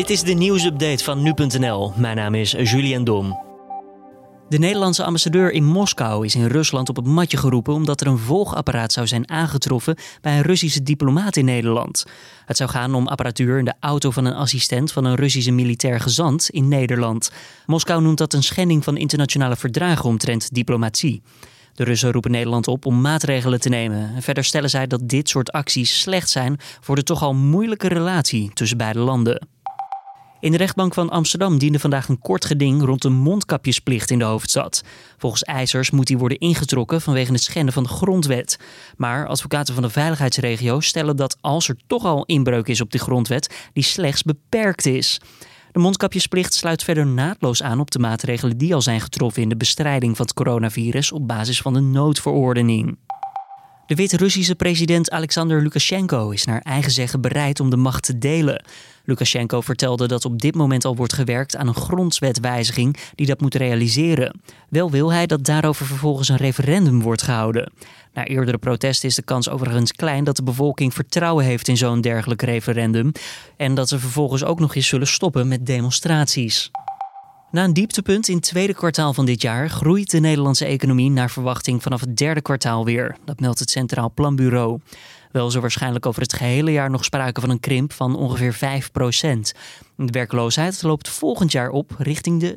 Dit is de nieuwsupdate van nu.nl. Mijn naam is Julian Dom. De Nederlandse ambassadeur in Moskou is in Rusland op het matje geroepen omdat er een volgapparaat zou zijn aangetroffen bij een Russische diplomaat in Nederland. Het zou gaan om apparatuur in de auto van een assistent van een Russische militair gezant in Nederland. Moskou noemt dat een schending van internationale verdragen omtrent diplomatie. De Russen roepen Nederland op om maatregelen te nemen. En verder stellen zij dat dit soort acties slecht zijn voor de toch al moeilijke relatie tussen beide landen. In de rechtbank van Amsterdam diende vandaag een kort geding rond de mondkapjesplicht in de hoofdstad. Volgens eisers moet die worden ingetrokken vanwege het schenden van de grondwet. Maar advocaten van de veiligheidsregio stellen dat als er toch al inbreuk is op de grondwet, die slechts beperkt is. De mondkapjesplicht sluit verder naadloos aan op de maatregelen die al zijn getroffen in de bestrijding van het coronavirus op basis van de noodverordening. De Wit-Russische president Alexander Lukashenko is naar eigen zeggen bereid om de macht te delen. Lukashenko vertelde dat op dit moment al wordt gewerkt aan een grondwetwijziging die dat moet realiseren. Wel wil hij dat daarover vervolgens een referendum wordt gehouden. Na eerdere protesten is de kans overigens klein dat de bevolking vertrouwen heeft in zo'n dergelijk referendum en dat ze vervolgens ook nog eens zullen stoppen met demonstraties. Na een dieptepunt in het tweede kwartaal van dit jaar groeit de Nederlandse economie naar verwachting vanaf het derde kwartaal weer. Dat meldt het Centraal Planbureau. Wel is waarschijnlijk over het gehele jaar nog sprake van een krimp van ongeveer 5% De werkloosheid loopt volgend jaar op richting de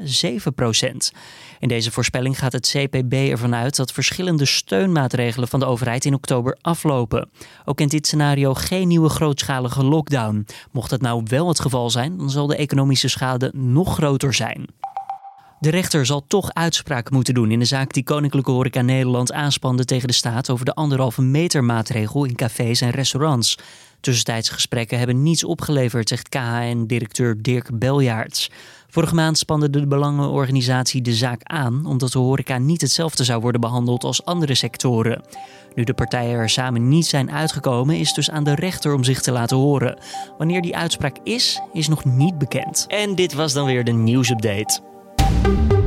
7% In deze voorspelling gaat het CPB ervan uit dat verschillende steunmaatregelen van de overheid in oktober aflopen. Ook kent dit scenario geen nieuwe grootschalige lockdown. Mocht dat nou wel het geval zijn, dan zal de economische schade nog groter zijn. De rechter zal toch uitspraak moeten doen in de zaak die Koninklijke Horeca Nederland aanspande tegen de staat over de anderhalve meter maatregel in cafés en restaurants. Tussentijds gesprekken hebben niets opgeleverd, zegt KHN-directeur Dirk Beljaarts. Vorige maand spande de belangenorganisatie de zaak aan omdat de horeca niet hetzelfde zou worden behandeld als andere sectoren. Nu de partijen er samen niet zijn uitgekomen, is dus aan de rechter om zich te laten horen. Wanneer die uitspraak is, is nog niet bekend. En dit was dan weer de nieuwsupdate. Thank you